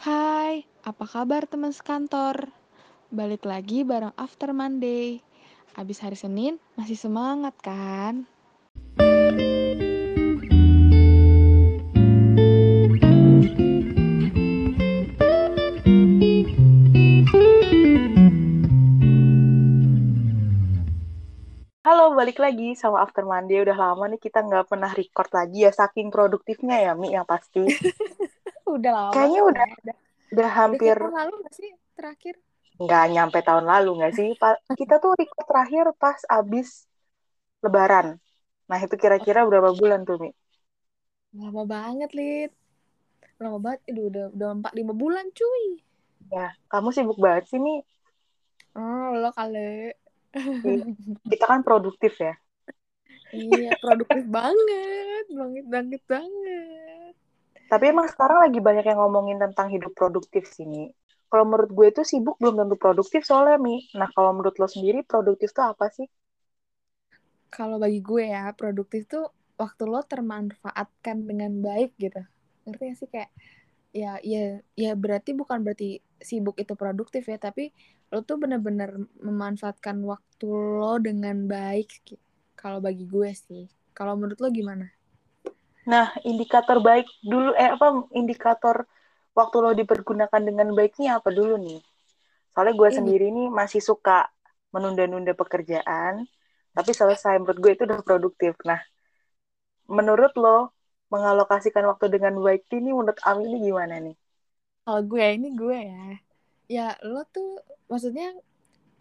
Hai, apa kabar teman sekantor? Balik lagi bareng After Monday. Abis hari Senin, masih semangat kan? Halo, balik lagi sama After Monday. Udah lama nih kita nggak pernah record lagi ya, saking produktifnya ya, Mi, yang pasti. udah lama. Kayaknya udah, udah, udah hampir... Udah lalu nggak sih terakhir? Nggak nyampe tahun lalu nggak sih? Kita tuh record terakhir pas abis Lebaran. Nah, itu kira-kira berapa bulan tuh, Mi? Lama banget, Lid. Lama banget. Aduh, udah udah empat lima bulan, cuy. Ya, kamu sibuk banget sih, Mi. Oh, lo kali. Kita kan produktif ya. iya, produktif banget. Banget, banget, banget. Tapi emang sekarang lagi banyak yang ngomongin tentang hidup produktif sih, Mi. Kalau menurut gue itu sibuk belum tentu produktif soalnya, Mi. Nah, kalau menurut lo sendiri, produktif tuh apa sih? Kalau bagi gue ya, produktif tuh waktu lo termanfaatkan dengan baik gitu. Ngerti gak sih kayak ya ya ya berarti bukan berarti sibuk itu produktif ya, tapi lo tuh bener-bener memanfaatkan waktu lo dengan baik kalau bagi gue sih kalau menurut lo gimana nah indikator baik dulu eh apa indikator waktu lo dipergunakan dengan baiknya apa dulu nih? Soalnya gue sendiri nih masih suka menunda-nunda pekerjaan tapi selesai menurut gue itu udah produktif. Nah menurut lo mengalokasikan waktu dengan baik ini menurut Ami ini gimana nih? Kalau gue ini gue ya. Ya lo tuh maksudnya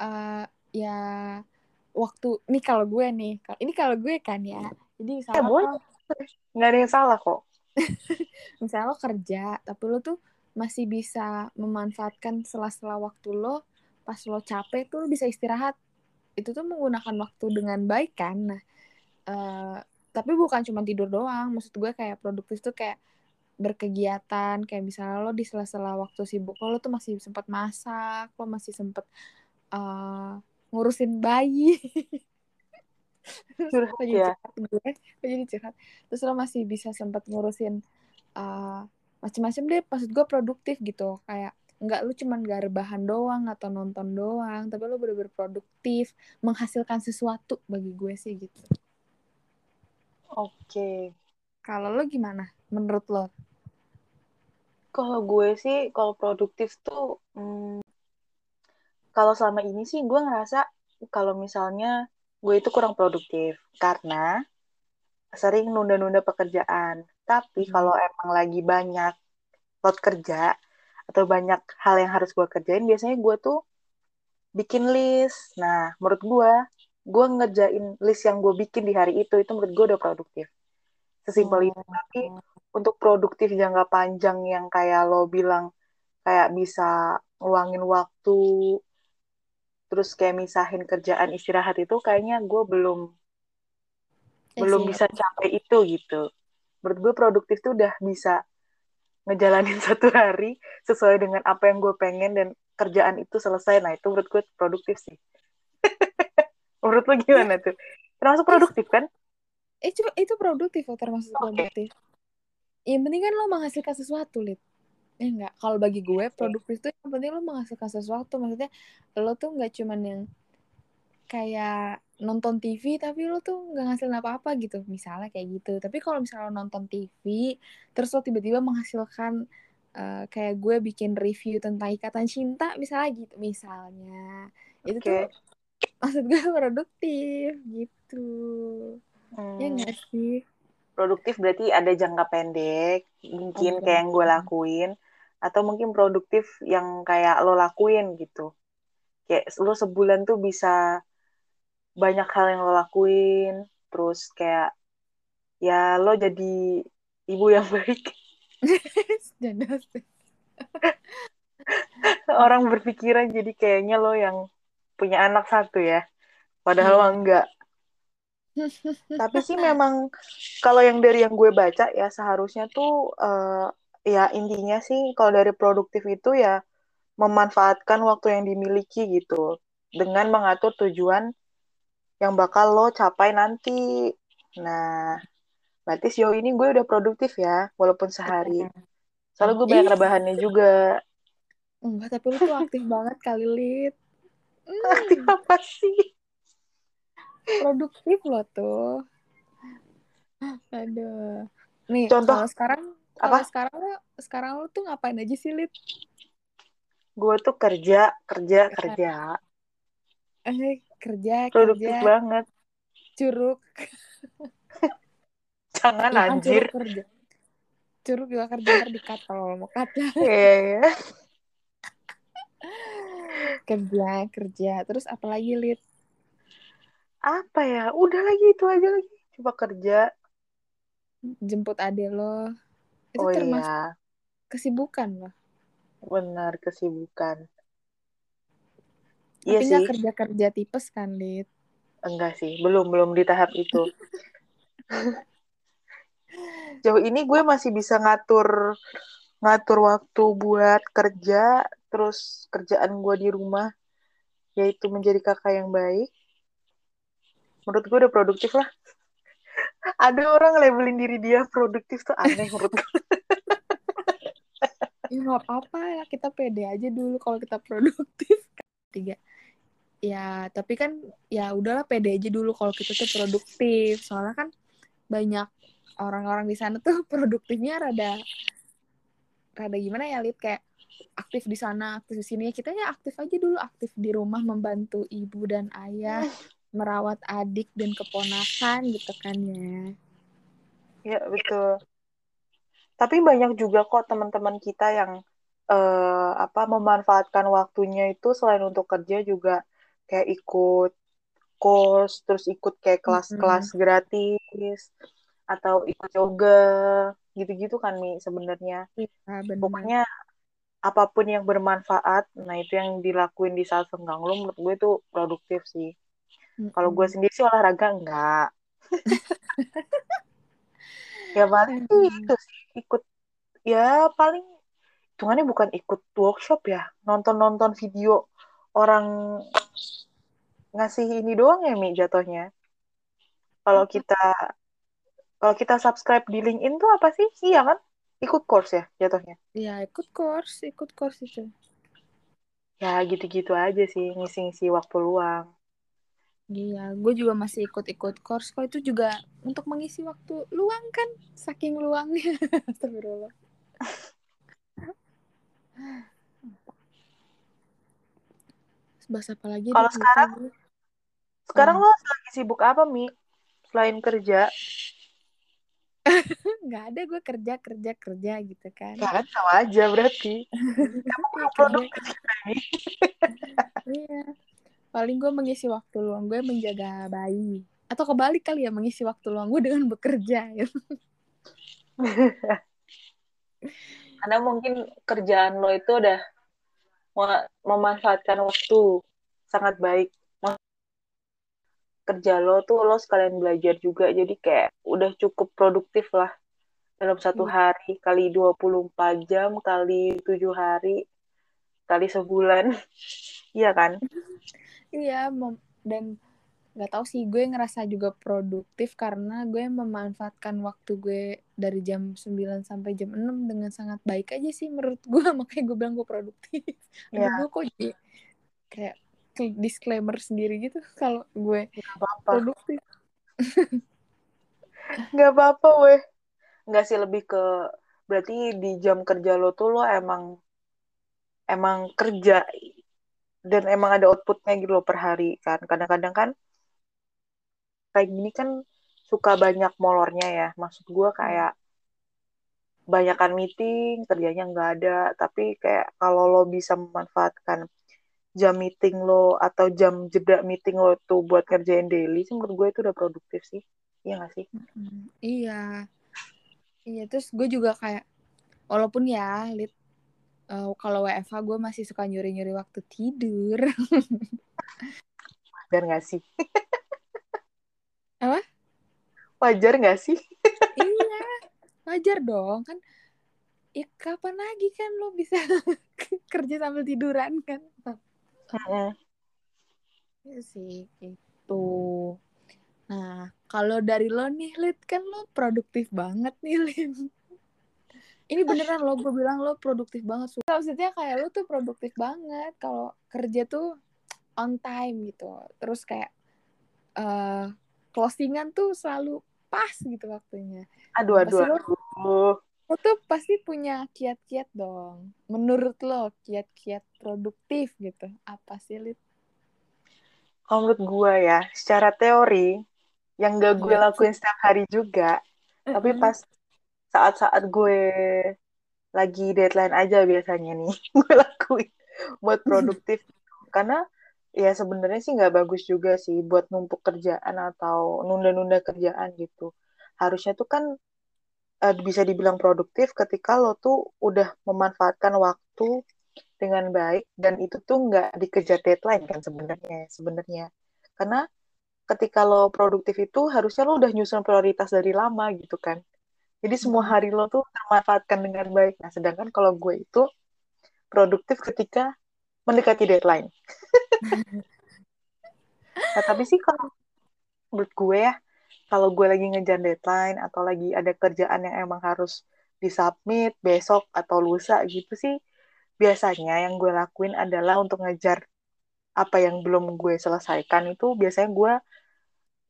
uh, ya waktu ini kalau gue nih ini kalau gue kan ya jadi misalnya eh, boleh. Nggak ada yang salah kok. Misalnya lo kerja tapi lo tuh masih bisa memanfaatkan sela-sela waktu lo pas lo capek tuh lo bisa istirahat. Itu tuh menggunakan waktu dengan baik kan? Nah uh, tapi bukan cuma tidur doang. Maksud gue kayak produktif tuh kayak berkegiatan. Kayak misalnya lo di sela-sela waktu sibuk lo, tuh masih sempat masak lo masih sempat uh, ngurusin bayi curhat ya. gue jadi curhat terus lo masih bisa sempat ngurusin uh, macam-macam deh maksud gue produktif gitu. Kayak nggak lu cuman gak rebahan doang atau nonton doang tapi lo bener-bener produktif menghasilkan sesuatu bagi gue sih gitu. Oke. Okay. kalau lo gimana menurut lo? Kalau gue sih, kalau produktif tuh, hmm, kalau selama ini sih gue ngerasa kalau misalnya gue itu kurang produktif karena sering nunda-nunda pekerjaan. Tapi hmm. kalau emang lagi banyak load kerja atau banyak hal yang harus gue kerjain, biasanya gue tuh bikin list. Nah, menurut gue, gue ngerjain list yang gue bikin di hari itu, itu menurut gue udah produktif. Sesimpel oh. itu. Tapi untuk produktif jangka panjang yang kayak lo bilang kayak bisa ngeluangin waktu terus kayak misahin kerjaan istirahat itu kayaknya gue belum eh, belum siap. bisa capai itu gitu. Menurut gue produktif tuh udah bisa ngejalanin satu hari sesuai dengan apa yang gue pengen dan kerjaan itu selesai. Nah itu menurut gue produktif sih. Menurut lo gimana tuh? Termasuk produktif kan? Eh itu itu produktif termasuk okay. produktif. Yang penting kan lo menghasilkan sesuatu lid eh enggak kalau bagi gue produktif itu yang penting lo menghasilkan sesuatu. Maksudnya lo tuh nggak cuman yang kayak nonton TV tapi lo tuh nggak ngasilin apa-apa gitu. Misalnya kayak gitu. Tapi kalau misalnya lo nonton TV terus lo tiba-tiba menghasilkan uh, kayak gue bikin review tentang ikatan cinta misalnya gitu. Misalnya. Okay. itu tuh maksud gue produktif gitu. Ya hmm. ya enggak sih? Produktif berarti ada jangka pendek mungkin oh, kayak yang gue lakuin atau mungkin produktif yang kayak lo lakuin gitu. Kayak lo sebulan tuh bisa banyak hal yang lo lakuin. Terus kayak ya lo jadi ibu yang baik. Orang berpikiran jadi kayaknya lo yang punya anak satu ya. Padahal hmm. enggak. Tapi sih memang kalau yang dari yang gue baca ya seharusnya tuh uh, ya intinya sih kalau dari produktif itu ya memanfaatkan waktu yang dimiliki gitu dengan mengatur tujuan yang bakal lo capai nanti. Nah, berarti sejauh ini gue udah produktif ya, walaupun sehari Soalnya gue banyak rebahannya juga. Enggak, tapi lu tuh aktif banget kali, Lid. Hmm. Aktif apa sih? Produktif lo tuh. Aduh. Nih, Contoh, kalau sekarang kalau sekarang lo sekarang lo tuh ngapain aja sih, Lid? Gue tuh kerja, kerja, kerja. Eh, kerja, Produktif kerja. banget. Curug. Jangan ya, anjir. Curug kerja. Curug juga kerja di kalau mau kata. Iya, iya. kerja, kerja. Terus apa lagi, Lid? Apa ya? Udah lagi itu aja lagi. Coba kerja. Jemput ade lo. Itu oh, termasuk iya. kesibukan loh. Benar, kesibukan. Tapi iya nggak kerja-kerja tipes kan, Lid? Enggak sih, belum belum di tahap itu. Jauh ini gue masih bisa ngatur ngatur waktu buat kerja, terus kerjaan gue di rumah yaitu menjadi kakak yang baik. Menurut gue udah produktif lah. Ada orang labelin diri dia produktif tuh aneh menurut gue. ya nggak apa-apa ya kita pede aja dulu kalau kita produktif. Tiga. Ya tapi kan ya udahlah pede aja dulu kalau kita tuh produktif. Soalnya kan banyak orang-orang di sana tuh produktifnya rada rada gimana ya lid? Kayak aktif di sana aktif di sini. Kita ya aktif aja dulu aktif di rumah membantu ibu dan ayah merawat adik dan keponakan gitu kan ya. Ya betul. Tapi banyak juga kok teman-teman kita yang uh, apa memanfaatkan waktunya itu selain untuk kerja juga kayak ikut kos terus ikut kayak kelas-kelas mm-hmm. gratis atau ikut yoga gitu-gitu kan mi sebenarnya. Ya, pokoknya apa pun yang bermanfaat nah itu yang dilakuin di saat senggang lo menurut gue itu produktif sih mm-hmm. kalau gue sendiri sih olahraga enggak ya paling mm-hmm. itu sih ikut ya paling hitungannya bukan ikut workshop ya nonton nonton video orang ngasih ini doang ya mi jatuhnya kalau kita kalau kita subscribe di LinkedIn tuh apa sih? Iya kan? Ikut course ya jatuhnya? Iya, ikut course, ikut course itu. Ya, gitu-gitu aja sih, ngisi-ngisi waktu luang. Iya, gue juga masih ikut-ikut course. Kok itu juga untuk mengisi waktu luang kan? Saking luangnya. Astagfirullah. Bahas apa lagi? Kalau sekarang, sekarang hmm. lo lagi sibuk apa, Mi? Selain kerja? nggak ada gue kerja kerja kerja gitu kan kan sama aja berarti kamu produktif iya paling gue mengisi waktu luang gue menjaga bayi. Atau kebalik kali ya mengisi waktu luang gue dengan bekerja ya. Karena mungkin kerjaan lo itu udah memanfaatkan waktu sangat baik. Kerja lo tuh lo sekalian belajar juga jadi kayak udah cukup produktif lah. Dalam satu hmm. hari kali 24 jam kali tujuh hari kali sebulan. Iya kan iya dan nggak tahu sih gue ngerasa juga produktif karena gue memanfaatkan waktu gue dari jam 9 sampai jam 6 dengan sangat baik aja sih menurut gue makanya gue bilang gue produktif. Yeah. Gue kok jadi kayak disclaimer sendiri gitu kalau gue gak apa-apa. produktif. Gak apa-apa weh. Gak sih lebih ke berarti di jam kerja lo tuh lo emang emang kerja dan emang ada outputnya gitu loh per hari kan. Kadang-kadang kan kayak gini kan suka banyak molornya ya. Maksud gue kayak banyakkan meeting, kerjanya nggak ada. Tapi kayak kalau lo bisa memanfaatkan jam meeting lo atau jam jeda meeting lo tuh buat kerjain daily sih menurut gue itu udah produktif sih iya gak sih iya iya terus gue juga kayak walaupun ya lit uh, kalau WFH gue masih suka nyuri-nyuri waktu tidur wajar gak sih apa wajar gak sih iya wajar dong kan ya kapan lagi kan lo bisa kerja sambil tiduran kan. Iya sih, itu. Nah, kalau dari lo nih, Lid, kan lo produktif banget nih, Lid. Ini beneran lo gue bilang lo produktif banget so, maksudnya kayak lo tuh produktif banget kalau kerja tuh on time gitu. Terus kayak uh, closingan tuh selalu pas gitu waktunya. Aduh aduh, lo, aduh. lo tuh pasti punya kiat-kiat dong. Menurut lo kiat-kiat produktif gitu apa sih Lid? kalau menurut gue ya secara teori yang gak gue lakuin setiap hari juga tapi pas saat-saat gue lagi deadline aja biasanya nih gue lakuin buat produktif. Karena ya sebenarnya sih nggak bagus juga sih buat numpuk kerjaan atau nunda-nunda kerjaan gitu. Harusnya tuh kan uh, bisa dibilang produktif ketika lo tuh udah memanfaatkan waktu dengan baik dan itu tuh nggak dikejar deadline kan sebenarnya sebenarnya. Karena ketika lo produktif itu harusnya lo udah nyusun prioritas dari lama gitu kan jadi semua hari lo tuh termanfaatkan dengan baik nah sedangkan kalau gue itu produktif ketika mendekati deadline nah tapi sih kalau menurut gue ya kalau gue lagi ngejar deadline atau lagi ada kerjaan yang emang harus disubmit besok atau lusa gitu sih biasanya yang gue lakuin adalah untuk ngejar apa yang belum gue selesaikan itu biasanya gue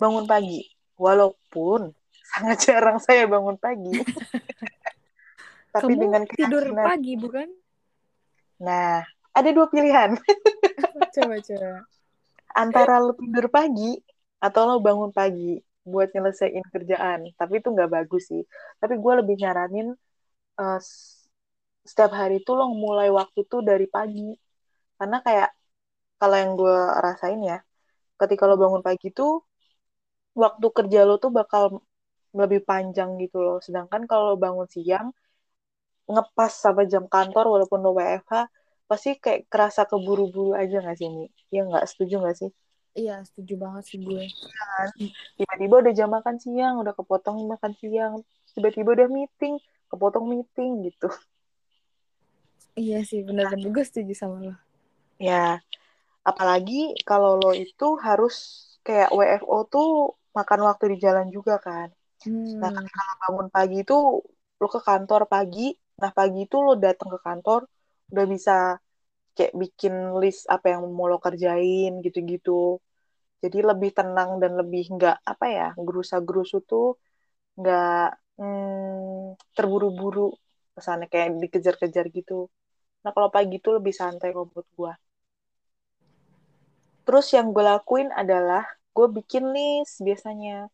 bangun pagi. Walaupun sangat jarang saya bangun pagi. Tapi Kamu dengan tidur pagi, bukan? Nah, ada dua pilihan. coba, coba. Antara lo tidur pagi atau lo bangun pagi buat nyelesain kerjaan. Tapi itu nggak bagus sih. Tapi gue lebih nyaranin uh, setiap hari itu lo mulai waktu tuh dari pagi. Karena kayak kalau yang gue rasain ya, ketika lo bangun pagi tuh waktu kerja lo tuh bakal lebih panjang gitu loh. Sedangkan kalau bangun siang, ngepas sama jam kantor walaupun lo WFH, pasti kayak kerasa keburu-buru aja gak sih, Mi? Ya nggak setuju gak sih? Iya, setuju banget sih gue. Kan? Tiba-tiba udah jam makan siang, udah kepotong makan siang. Tiba-tiba udah meeting, kepotong meeting gitu. Iya sih, bener-bener gue setuju sama lo. Ya, apalagi kalau lo itu harus kayak WFO tuh makan waktu di jalan juga kan. Hmm. Nah, kalau bangun pagi itu lo ke kantor pagi, nah pagi itu lo datang ke kantor udah bisa kayak bikin list apa yang mau lo kerjain gitu-gitu. Jadi lebih tenang dan lebih nggak apa ya gerusa-gerusu tuh nggak hmm, terburu-buru kesannya kayak dikejar-kejar gitu. Nah kalau pagi itu lebih santai kalau buat gue. Terus yang gue lakuin adalah gue bikin list biasanya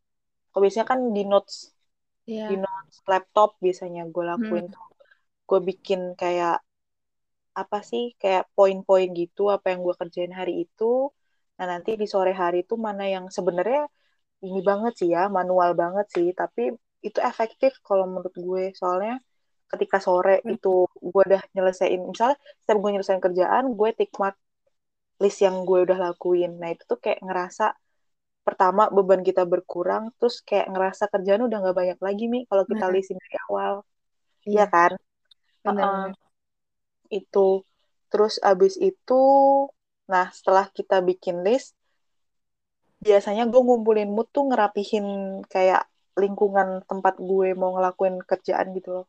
kalau biasanya kan di notes yeah. di notes laptop biasanya gue lakuin hmm. tuh gue bikin kayak apa sih kayak poin-poin gitu apa yang gue kerjain hari itu nah nanti di sore hari itu mana yang sebenarnya ini banget sih ya manual banget sih tapi itu efektif kalau menurut gue soalnya ketika sore hmm. itu gue udah nyelesain misalnya setiap gue nyelesain kerjaan gue tick mark list yang gue udah lakuin nah itu tuh kayak ngerasa pertama beban kita berkurang terus kayak ngerasa kerjaan udah nggak banyak lagi nih kalau kita nah. listing dari awal. Iya ya kan? Uh, itu. Terus abis itu nah setelah kita bikin list biasanya gue ngumpulin mood tuh ngerapihin kayak lingkungan tempat gue mau ngelakuin kerjaan gitu loh.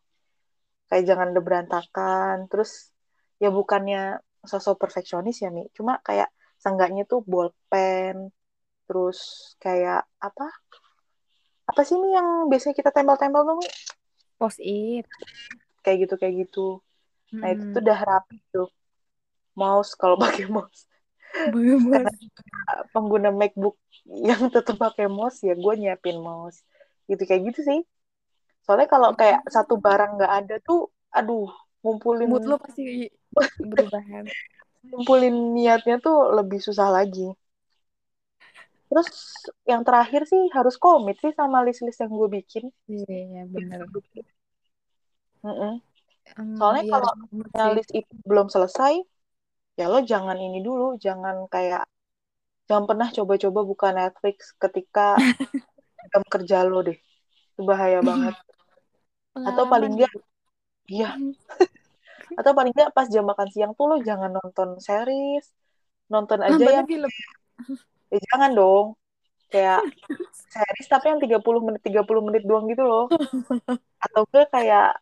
Kayak jangan berantakan terus ya bukannya sosok perfeksionis ya Mi cuma kayak seenggaknya tuh bolpen terus kayak apa? Apa sih nih yang biasanya kita tempel-tempel tuh post it kayak gitu kayak gitu. Hmm. nah itu tuh udah rapi tuh. Mouse kalau pakai mouse. Karena pengguna MacBook yang tetap pakai mouse ya gue nyiapin mouse. Gitu kayak gitu sih. Soalnya kalau kayak satu barang nggak ada tuh aduh ngumpulin mood lo pasti berubah ngumpulin niatnya tuh lebih susah lagi Terus yang terakhir sih harus komit sih sama list-list yang gue bikin. Iya, iya benar. Mm -mm. Soalnya iya, kalau list itu belum selesai, ya lo jangan ini dulu, jangan kayak jangan pernah coba-coba buka Netflix ketika jam kerja lo deh. Itu bahaya banget. Pengalaman Atau paling enggak iya. Atau paling enggak pas jam makan siang tuh lo jangan nonton series, nonton aja yang film ya jangan dong. Kayak series tapi yang 30 menit 30 menit doang gitu loh. Atau gue kayak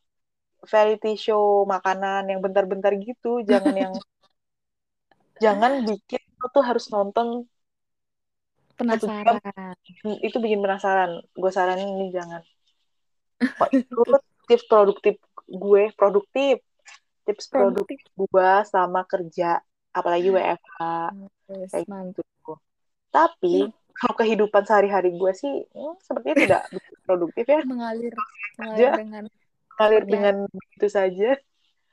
variety show makanan yang bentar-bentar gitu. Jangan yang jangan bikin lo tuh harus nonton. Penasaran. itu bikin penasaran. Gue saranin ini jangan. Kok itu tips produktif gue? Produktif. Tips produktif, gue sama kerja. Apalagi WFH yes, kayak gitu tapi hmm. kalau kehidupan sehari-hari gue sih hmm, sepertinya tidak produktif ya. Mengalir mengalir dengan mengalir dengan begitu saja.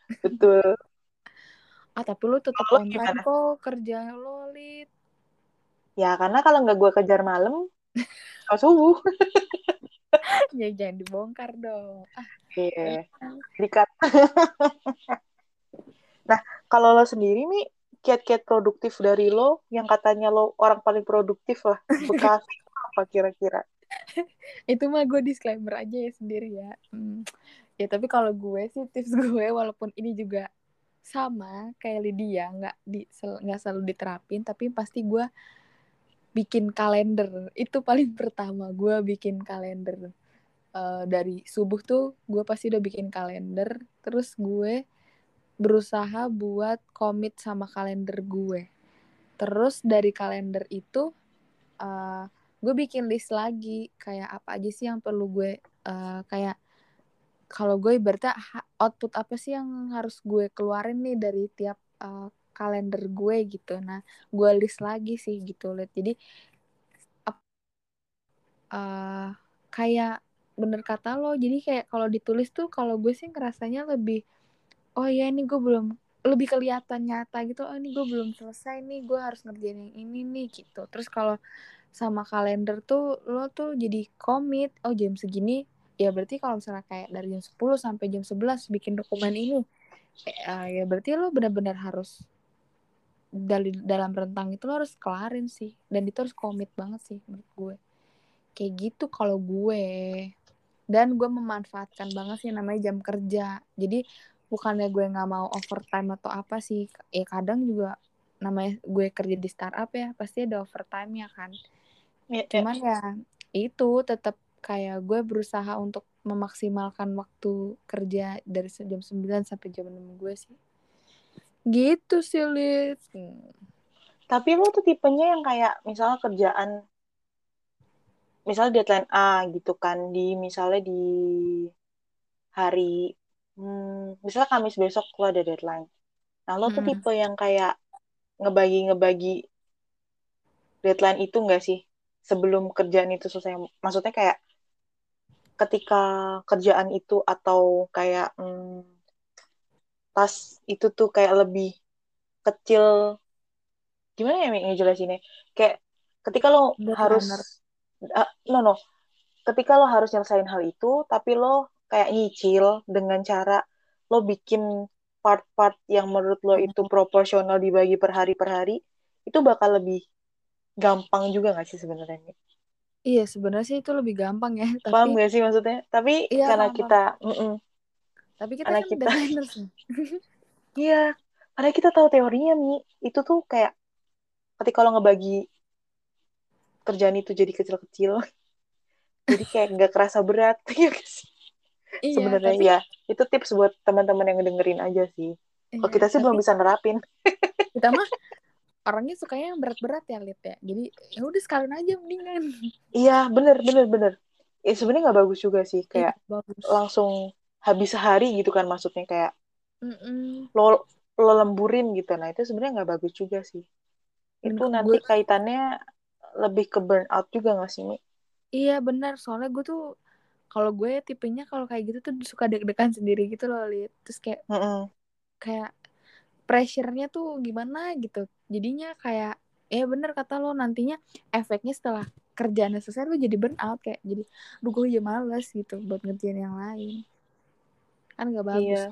Betul. Ah tapi lu tetap on time kok kerja lo lit ya karena kalau nggak gue kejar malam kalau subuh. Ya jangan dibongkar dong. Ah iya. yeah. dikat. Nah kalau lo sendiri nih kiat-kiat produktif dari lo yang katanya lo orang paling produktif lah bekas apa kira-kira? Itu mah gue disclaimer aja ya sendiri ya. Hmm. ya tapi kalau gue sih tips gue walaupun ini juga sama kayak Lydia nggak di nggak selalu diterapin tapi pasti gue bikin kalender. Itu paling pertama gue bikin kalender. Uh, dari subuh tuh gue pasti udah bikin kalender terus gue berusaha buat komit sama kalender gue. Terus dari kalender itu uh, gue bikin list lagi kayak apa aja sih yang perlu gue uh, kayak kalau gue berarti output apa sih yang harus gue keluarin nih dari tiap uh, kalender gue gitu. Nah gue list lagi sih gitu jadi uh, kayak bener kata lo. Jadi kayak kalau ditulis tuh kalau gue sih ngerasanya lebih oh ya ini gue belum lebih kelihatan nyata gitu. Oh ini gue belum selesai nih gue harus ngerjain yang ini nih gitu. Terus kalau sama kalender tuh lo tuh jadi komit oh jam segini. Ya berarti kalau misalnya kayak dari jam 10 sampai jam 11 bikin dokumen ini uh, ya berarti lo benar-benar harus dari dalam rentang itu lo harus kelarin sih. Dan itu harus komit banget sih menurut gue. Kayak gitu kalau gue. Dan gue memanfaatkan banget sih namanya jam kerja. Jadi bukannya gue nggak mau overtime atau apa sih ya kadang juga namanya gue kerja di startup ya pasti ada overtime ya kan. Ya, cuman ya. ya itu tetap kayak gue berusaha untuk memaksimalkan waktu kerja dari jam 9 sampai jam 6 gue sih. Gitu sih Liz. Tapi lo tuh tipenya yang kayak misalnya kerjaan misalnya deadline A gitu kan di misalnya di hari hmm, misalnya Kamis besok lo ada deadline. Nah lo tuh hmm. tipe yang kayak ngebagi-ngebagi deadline itu enggak sih sebelum kerjaan itu selesai? Maksudnya kayak ketika kerjaan itu atau kayak hmm, tas itu tuh kayak lebih kecil gimana ya ngejelasinnya kayak ketika lo harus uh, no no ketika lo harus nyelesain hal itu tapi lo kayak nyicil dengan cara lo bikin part-part yang menurut lo itu proporsional dibagi per hari per hari itu bakal lebih gampang juga gak sih sebenarnya? Iya sebenarnya sih itu lebih gampang ya tapi paham gak sih maksudnya? Tapi iya, karena paham, kita Mm -mm. tapi kita karena kan kita iya karena kita tahu teorinya mi. Itu tuh kayak ketika lo ngebagi kerjaan itu jadi kecil-kecil jadi kayak nggak kerasa berat ya iya, sebenarnya tapi... ya itu tips buat teman-teman yang dengerin aja sih. Iya, kalau kita sih tapi... belum bisa nerapin. Kita mah orangnya sukanya yang berat-berat ya Lip ya. Jadi ya udah sekalian aja mendingan. Iya bener bener bener. Ya sebenarnya nggak bagus juga sih kayak iya, bagus. langsung habis sehari gitu kan maksudnya kayak mm -mm. lo lo lemburin gitu. Nah itu sebenarnya nggak bagus juga sih. Itu nanti gue... kaitannya lebih ke burnout juga gak sih Mi? Iya benar soalnya gue tuh kalau gue tipenya kalau kayak gitu tuh suka deg-degan sendiri gitu loh lihat terus kayak mm -mm. kayak pressure-nya tuh gimana gitu. Jadinya kayak ya bener kata lo nantinya efeknya setelah kerjaan selesai lo jadi burnout kayak jadi duh gue males gitu buat ngerjain yang lain. Kan gak bagus.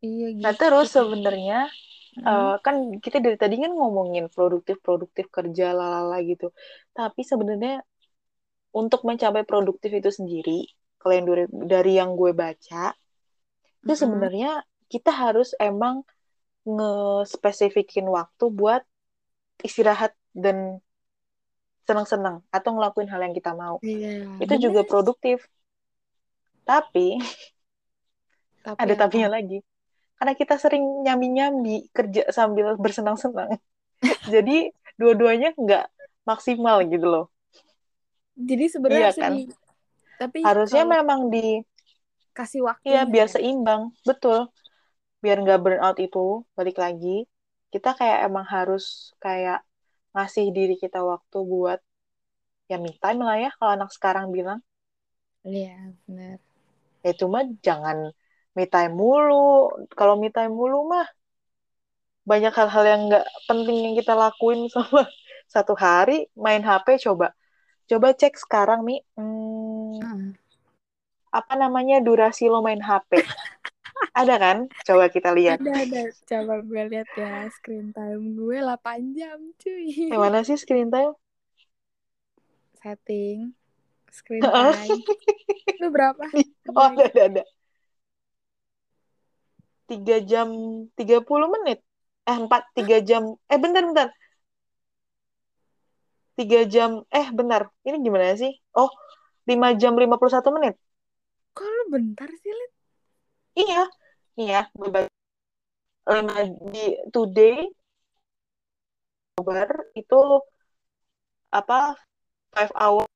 Iya, iya gitu. nah terus sebenarnya Uh, kan kita dari tadi kan ngomongin produktif produktif kerja lalala gitu. Tapi sebenarnya untuk mencapai produktif itu sendiri kalau yang dari, dari yang gue baca itu mm-hmm. sebenarnya kita harus emang nge-spesifikin waktu buat istirahat dan senang-senang atau ngelakuin hal yang kita mau. Yeah, itu juga produktif. Tapi Tapi ada apa? tapinya lagi. Karena kita sering nyambi-nyambi kerja sambil bersenang-senang. Jadi dua-duanya nggak maksimal gitu loh. Jadi sebenarnya Iya kan? tapi Harusnya kalau memang di kasih waktu Iya, biar seimbang. Betul. Biar nggak burn out itu, balik lagi. Kita kayak emang harus kayak ngasih diri kita waktu buat ya me time lah ya, kalau anak sekarang bilang. Iya, benar. Ya cuma jangan me time mulu. Kalau me time mulu mah banyak hal-hal yang nggak penting yang kita lakuin sama satu hari main HP coba. Coba cek sekarang, Mi. Hmm, Ah. apa namanya durasi lo main HP? Ada kan? Coba kita lihat. Ada ada coba gue lihat ya screen time gue 8 jam cuy. Yang mana sih screen time? Setting screen time. Lu berapa? Oh, ada, ada, ada. Tiga jam, tiga puluh menit. Eh, empat, tiga jam. Eh, bentar, bentar. Tiga jam, eh, bentar. Ini gimana sih? Oh, lima jam lima puluh satu menit. Kok lu bentar sih, Lid? Iya. Nih ya, gue bagi. Lima di today, Oktober, itu apa, five hour.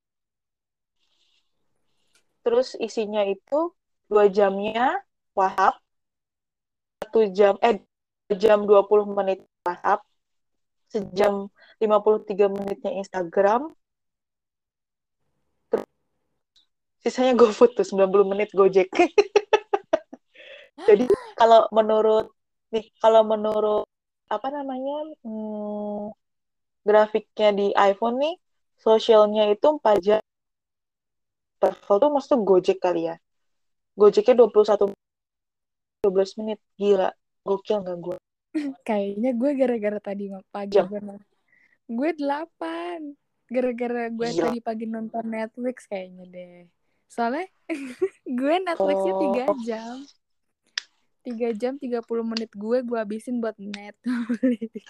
Terus isinya itu dua jamnya WhatsApp, satu jam, eh, jam 20 menit WhatsApp, sejam 53 menitnya Instagram, terus sisanya GoFood tuh 90 menit Gojek. Jadi kalau menurut nih, kalau menurut apa namanya hmm, grafiknya di iPhone nih, sosialnya itu 4 jam. Travel tuh maksudnya Gojek kali ya. Gojeknya 21 12 menit. Gila. Gokil nggak gue? Kayaknya gue gara-gara tadi pagi Jam. gue. Gue delapan. Gara-gara gue Gila. tadi pagi nonton Netflix kayaknya deh. Soalnya gue Netflixnya Oh. tiga jam. Tiga jam 30 menit gue gue habisin buat Netflix.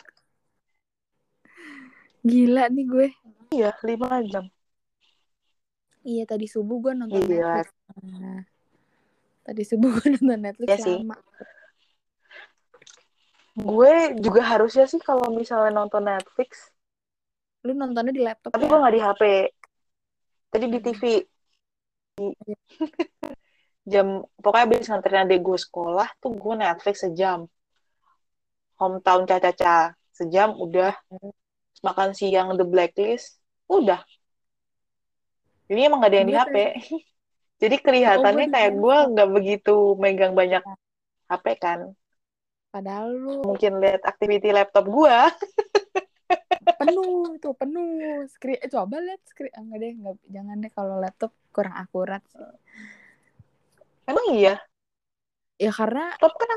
Gila nih gue. Iya, 5 jam. Iya tadi subuh gue nonton Gila. Netflix. Nah, tadi subuh gue nonton Netflix Iya sih. lama. Gue juga harusnya sih kalau misalnya nonton Netflix, Lu nontonnya di laptop tapi ya? gue nggak di HP. Tadi di TV. Jam, pokoknya abis nganterin adik gue sekolah, tuh gue Netflix sejam. Hometown Caca-Caca, sejam udah. Makan siang The Blacklist, udah. Ini emang gak ada yang di HP. Jadi kelihatannya Oh, kayak gue laptop. nggak begitu megang banyak HP kan. Padahal lu Mungkin lihat activity laptop gue. penuh itu penuh. Screen eh, coba lihat screen. Ah, enggak deh enggak jangan deh kalau laptop kurang akurat emang iya? Ya karena laptop kan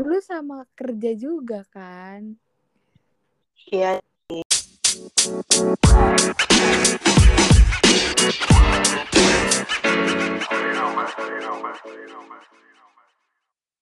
lu sama kerja juga kan. Iya.